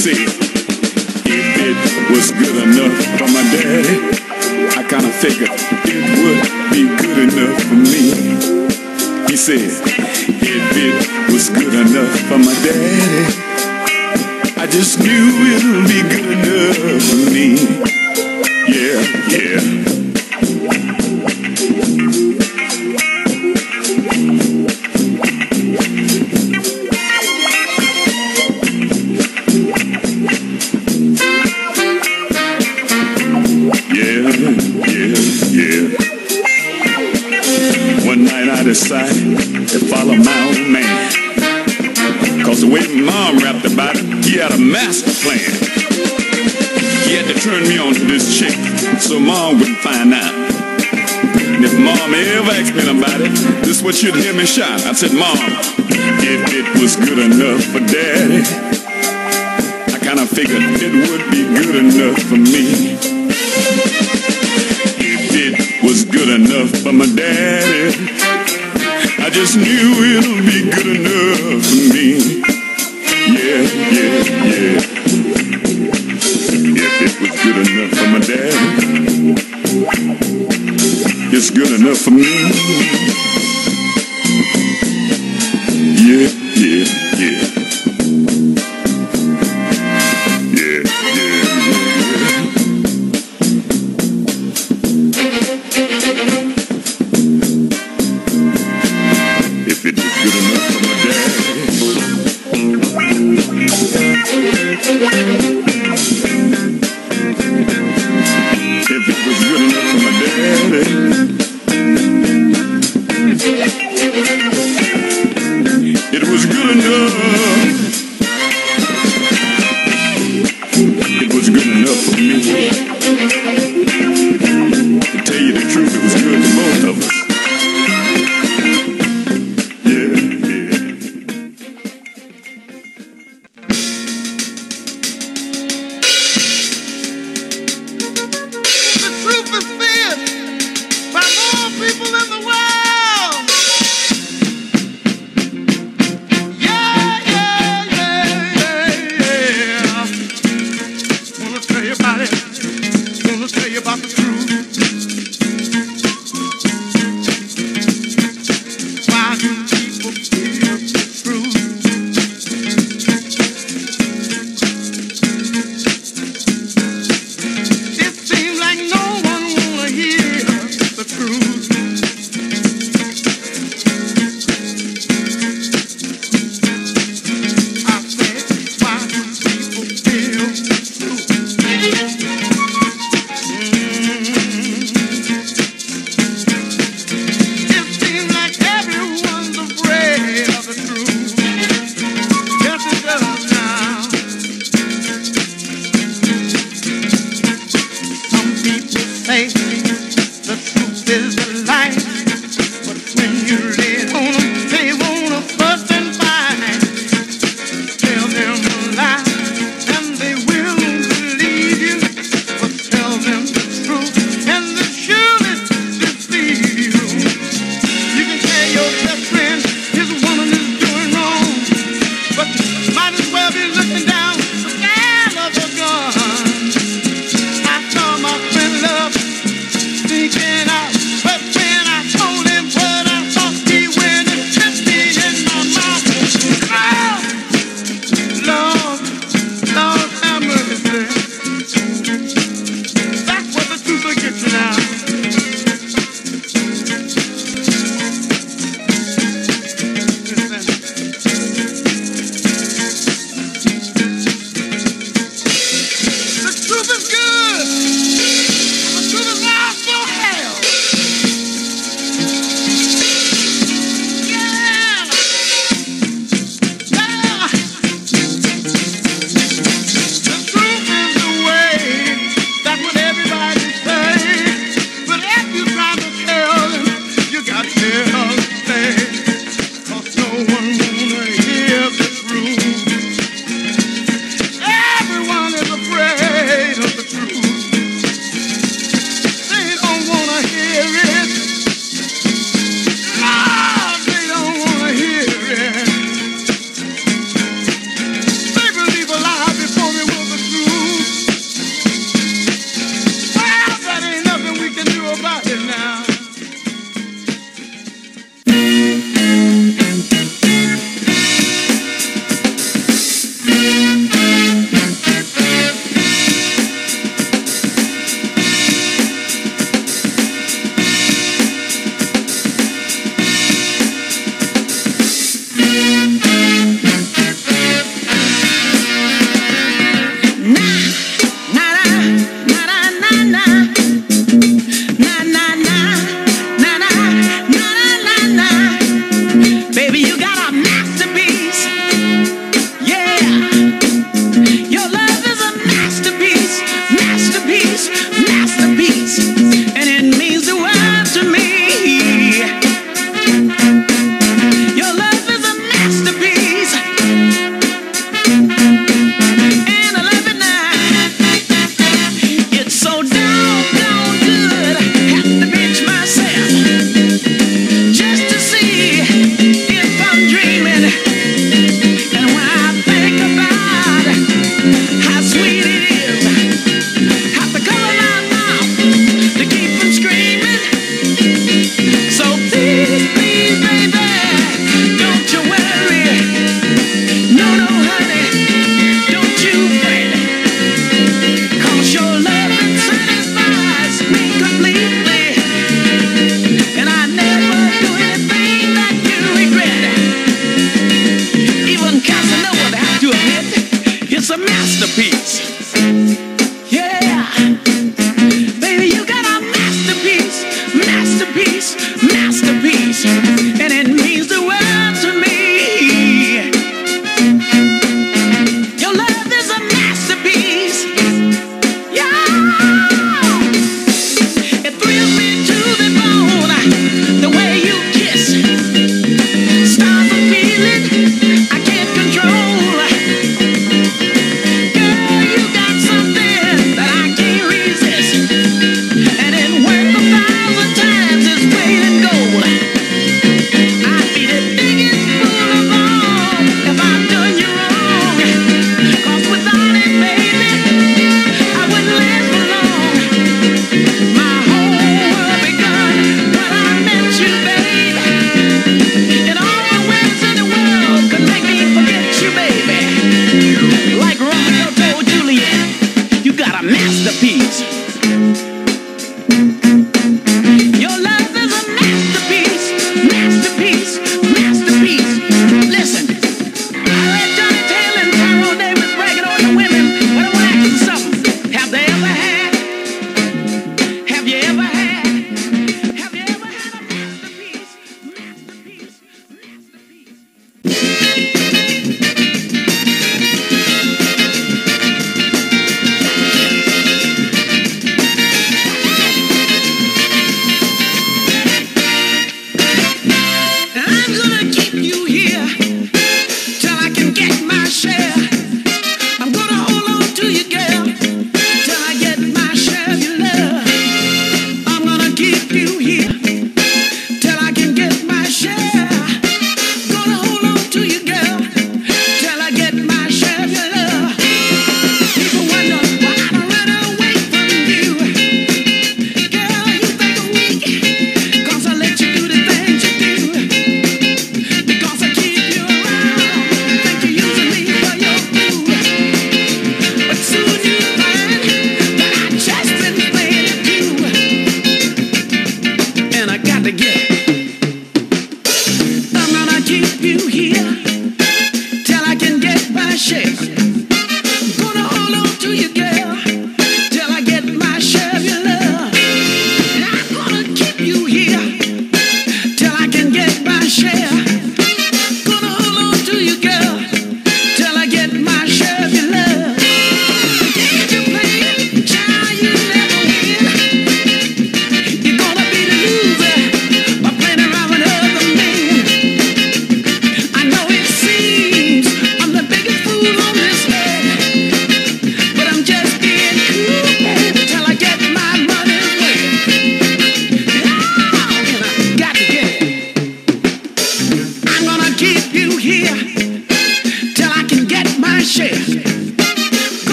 see. good enough for my daddy. I just knew it'll be good enough for me. Yeah, yeah, yeah. If it was good enough for my daddy, it's good enough for me. Yeah, yeah, yeah.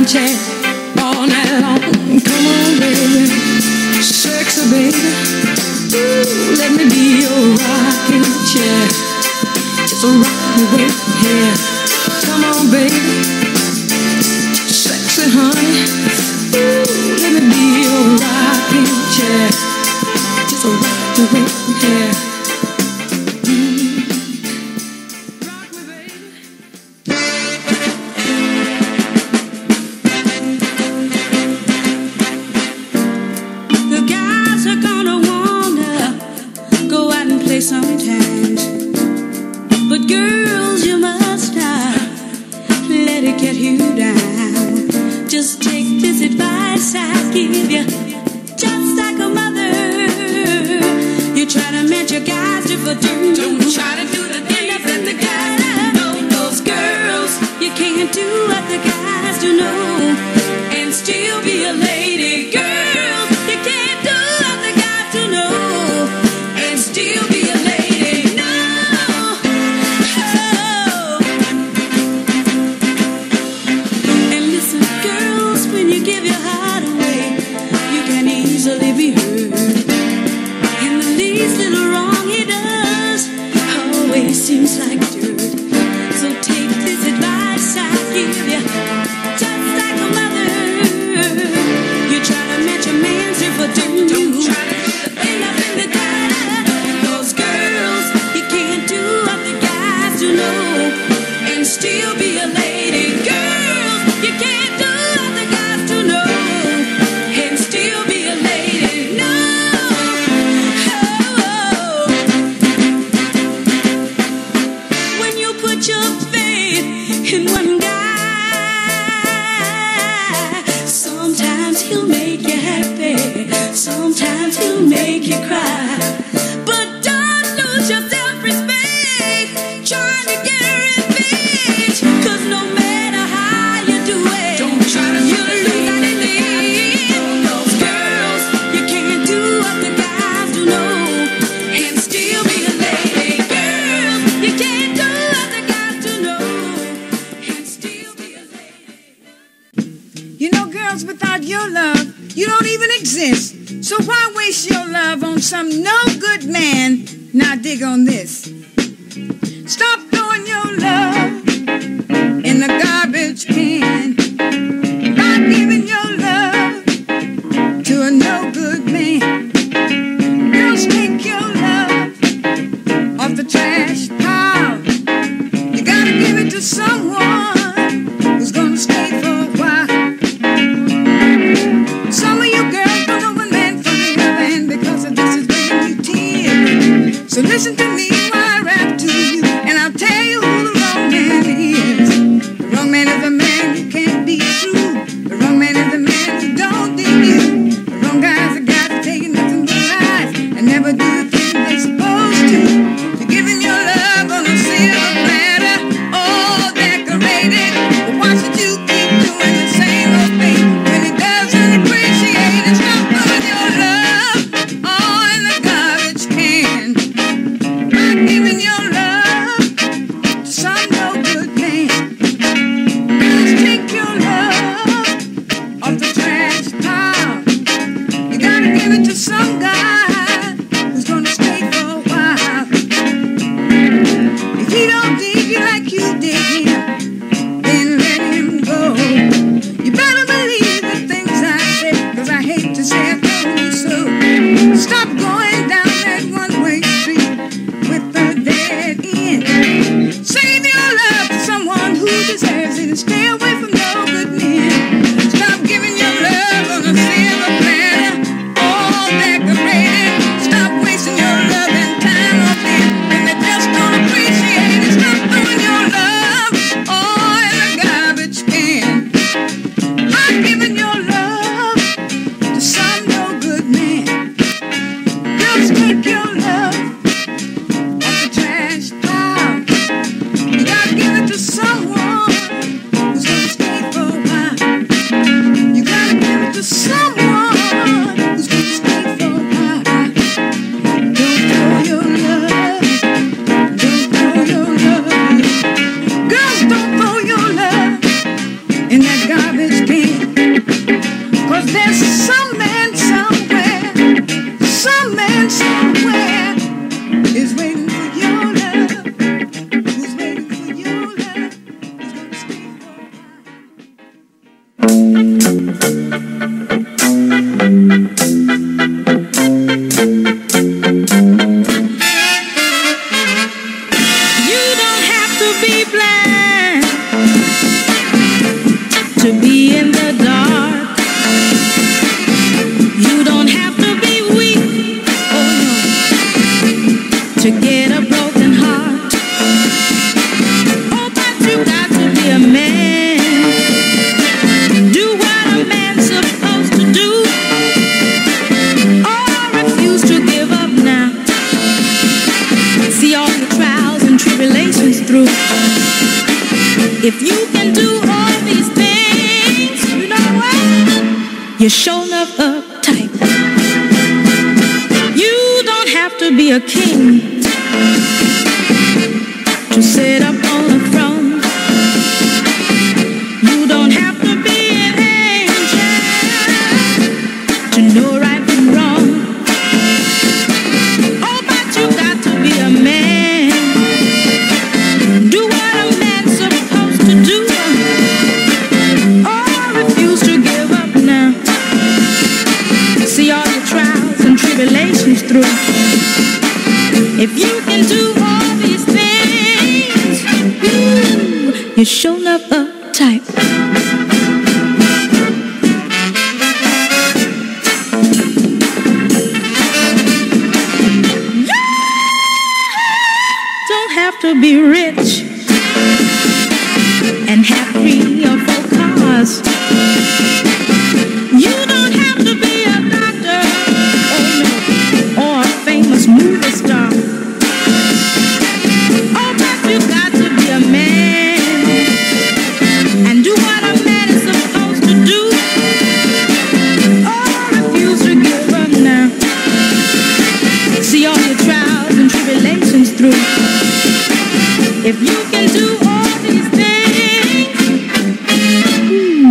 mountain chair all night long. Come on, baby, sexy baby, Ooh, let me be your rocking chair. Just rock me. Come on, baby, sexy honey, Ooh, let me be your rocking chair. Just rock me.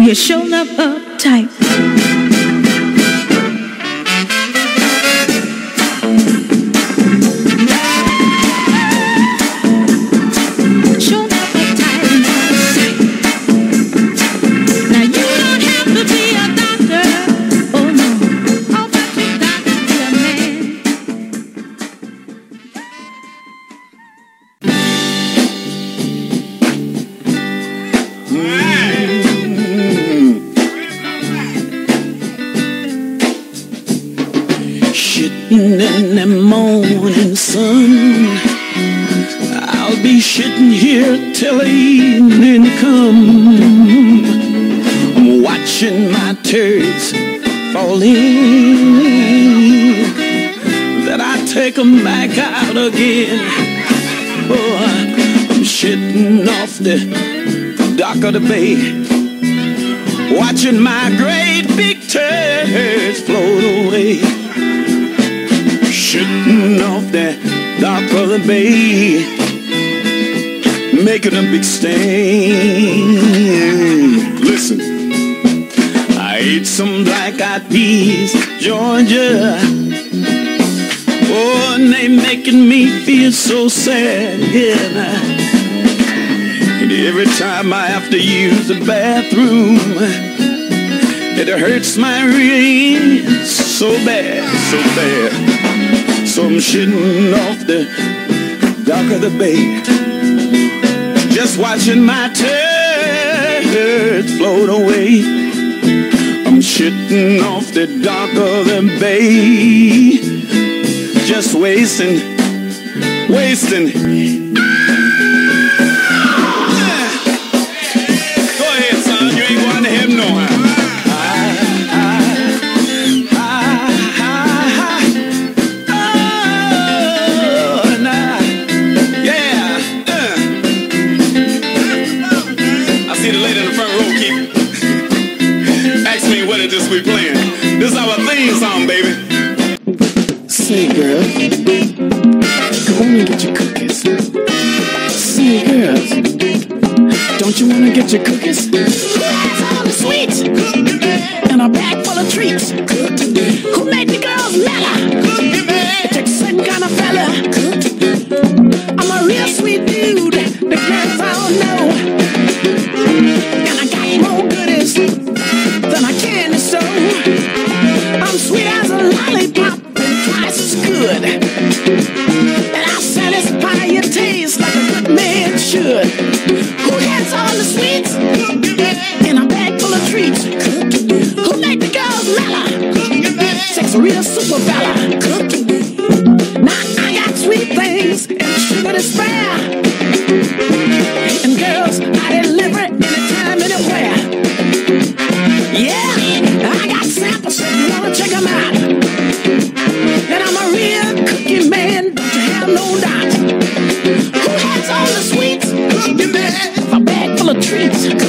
you're showing up uptight. of the bay, watching my great big tears float away. Shooting off that dark of the bay, making a big stain. Listen, I ate some black-eyed peas, Georgia. Oh, and they making me feel so sad, yeah every time I have to use the bathroom. It hurts my ribs so bad, so bad. So I'm shitting off the dock of the bay. Just watching my turds float away. I'm shitting off the dock of the bay. Just wasting, wasting. you wanna get your cookies? Yes, I'm sweet cookie man. And a bag full of treats. full.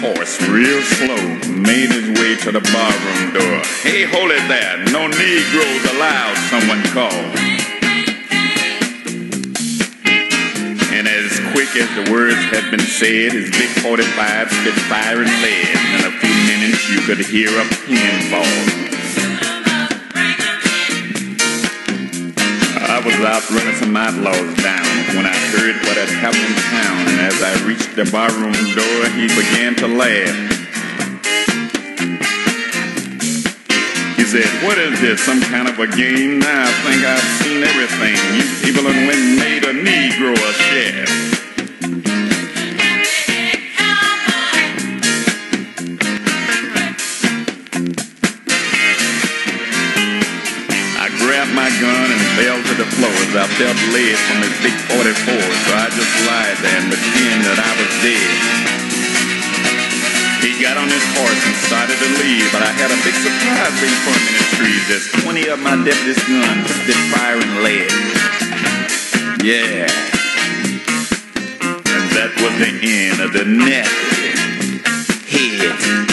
Horse real slow, made his way to the barroom door. Hey, hold it there, no Negroes allowed, someone called. And as quick as the words had been said, his big 45 spit fire and lead. In a few minutes, you could hear a pin fall. I was out running some outlaws down when I heard what had happened in town. And as I reached the barroom door, he began to laugh. He said, What is this? Some kind of a game? Now I think I've seen everything. You people have made a Negro a sheriff. I felt lead from his big 44, so I just lied there and pretended that I was dead. He got on his horse and started to leave, but I had a big surprise waiting for him in the trees. There's 20 of my deputy's guns spit firing lead. Yeah. And that was the end of the net. Head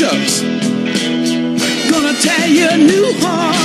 Gonna tear you a new heart.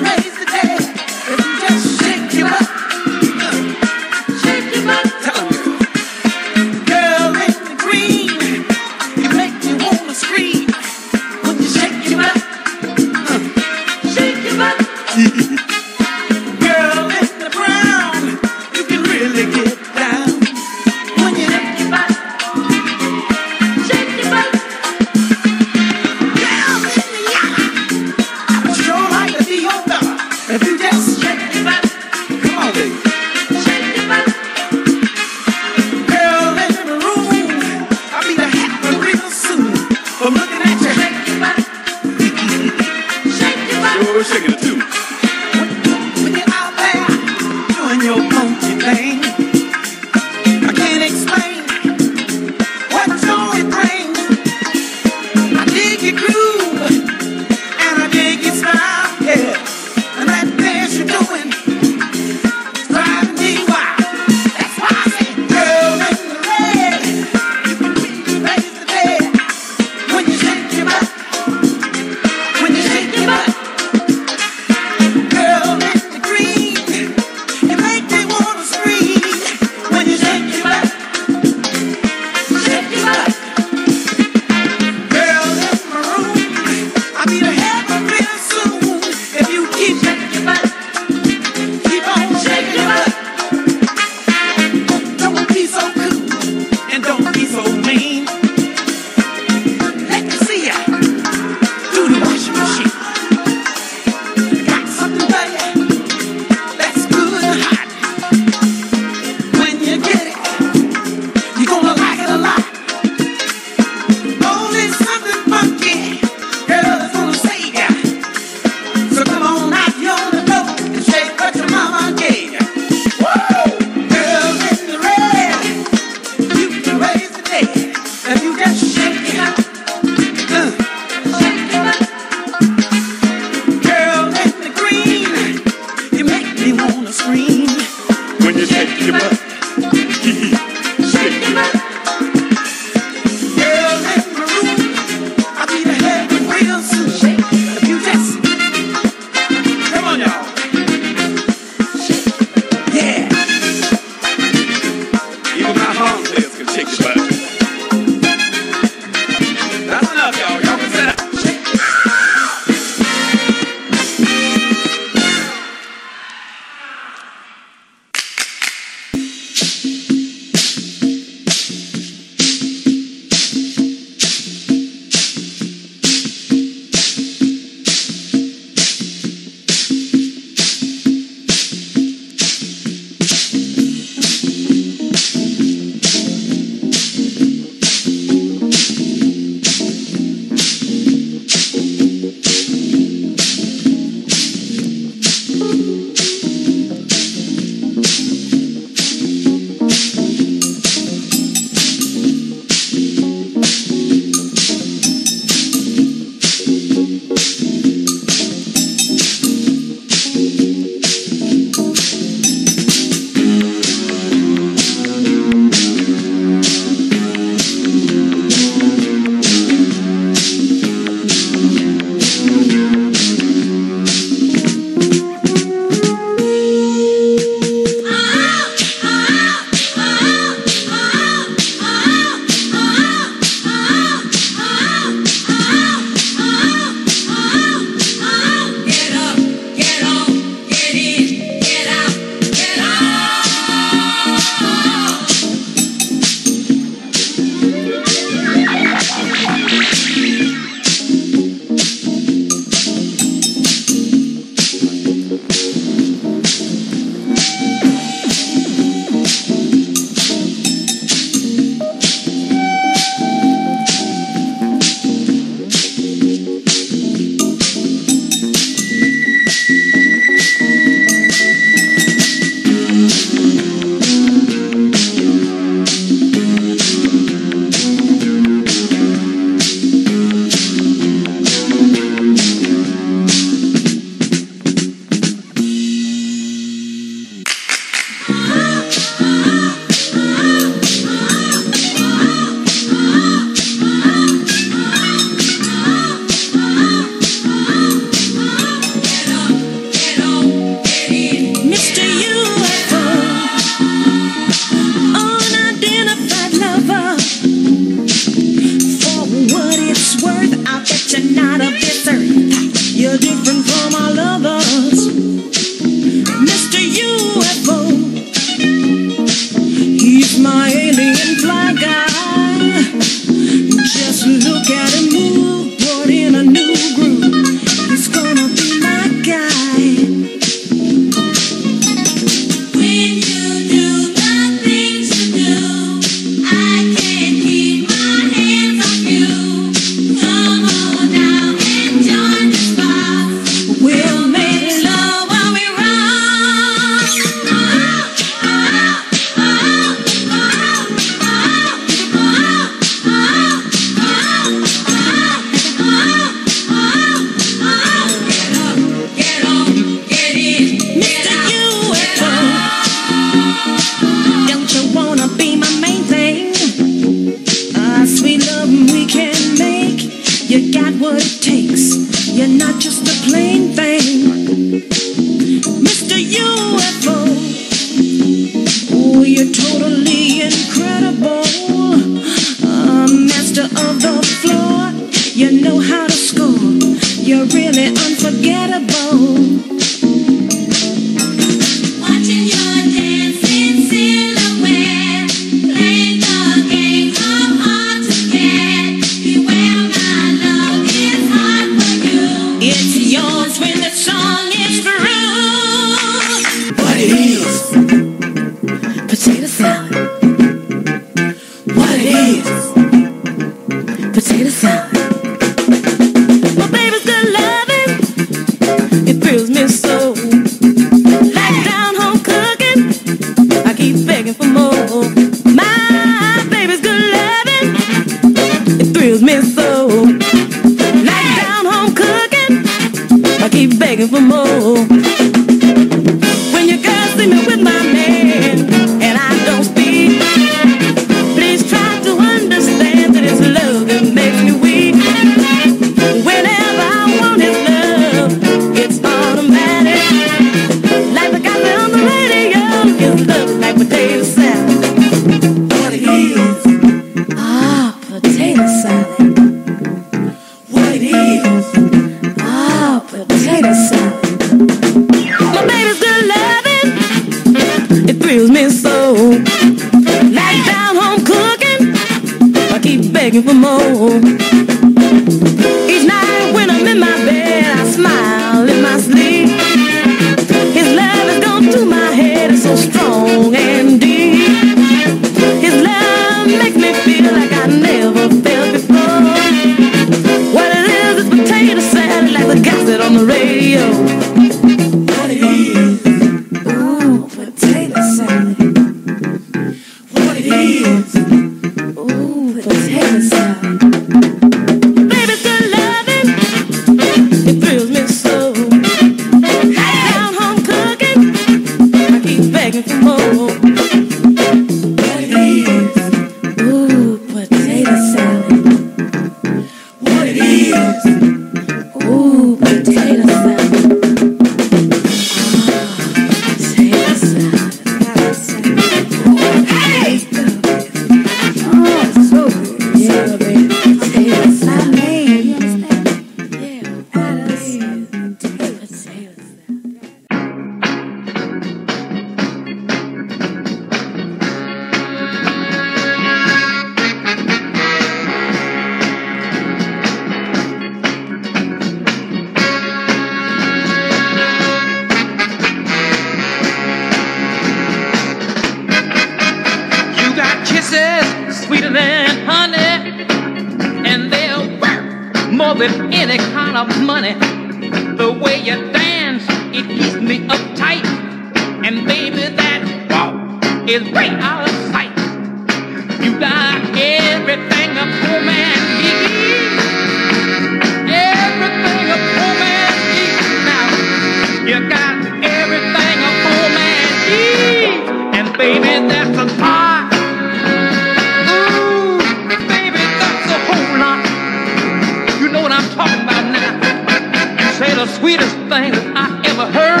Sweetest thing that I ever heard.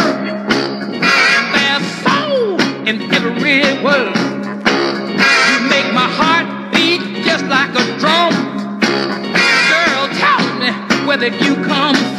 Did you come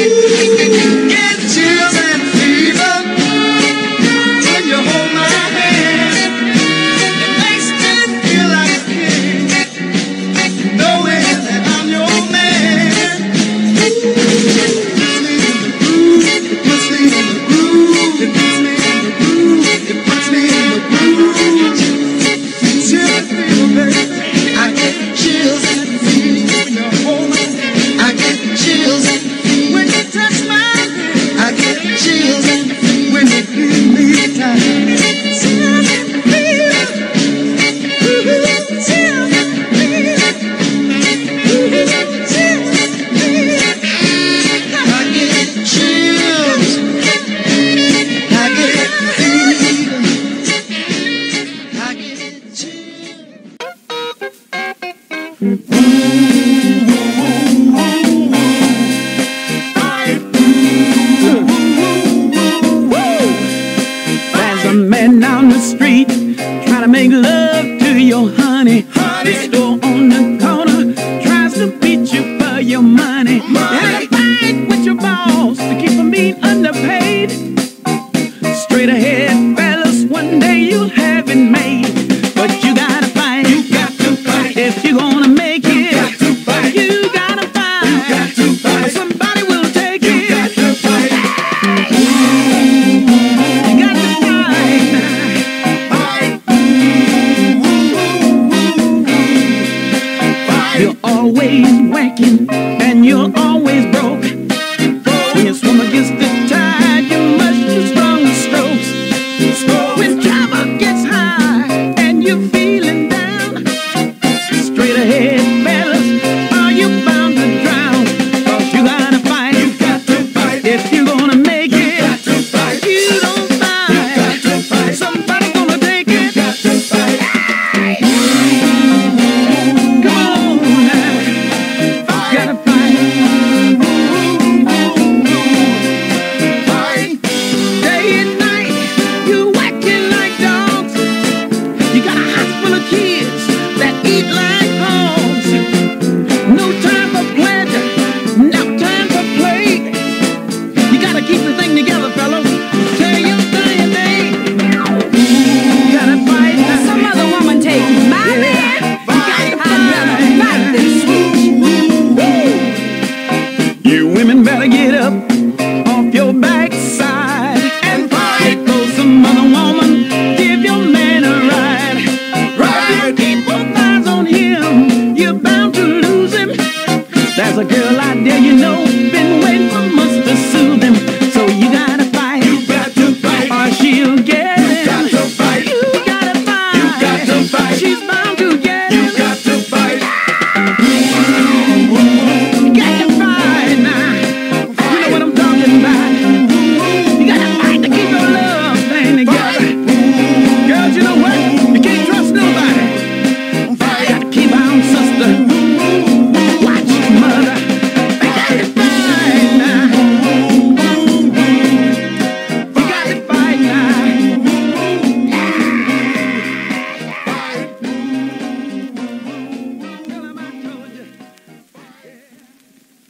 Thank you.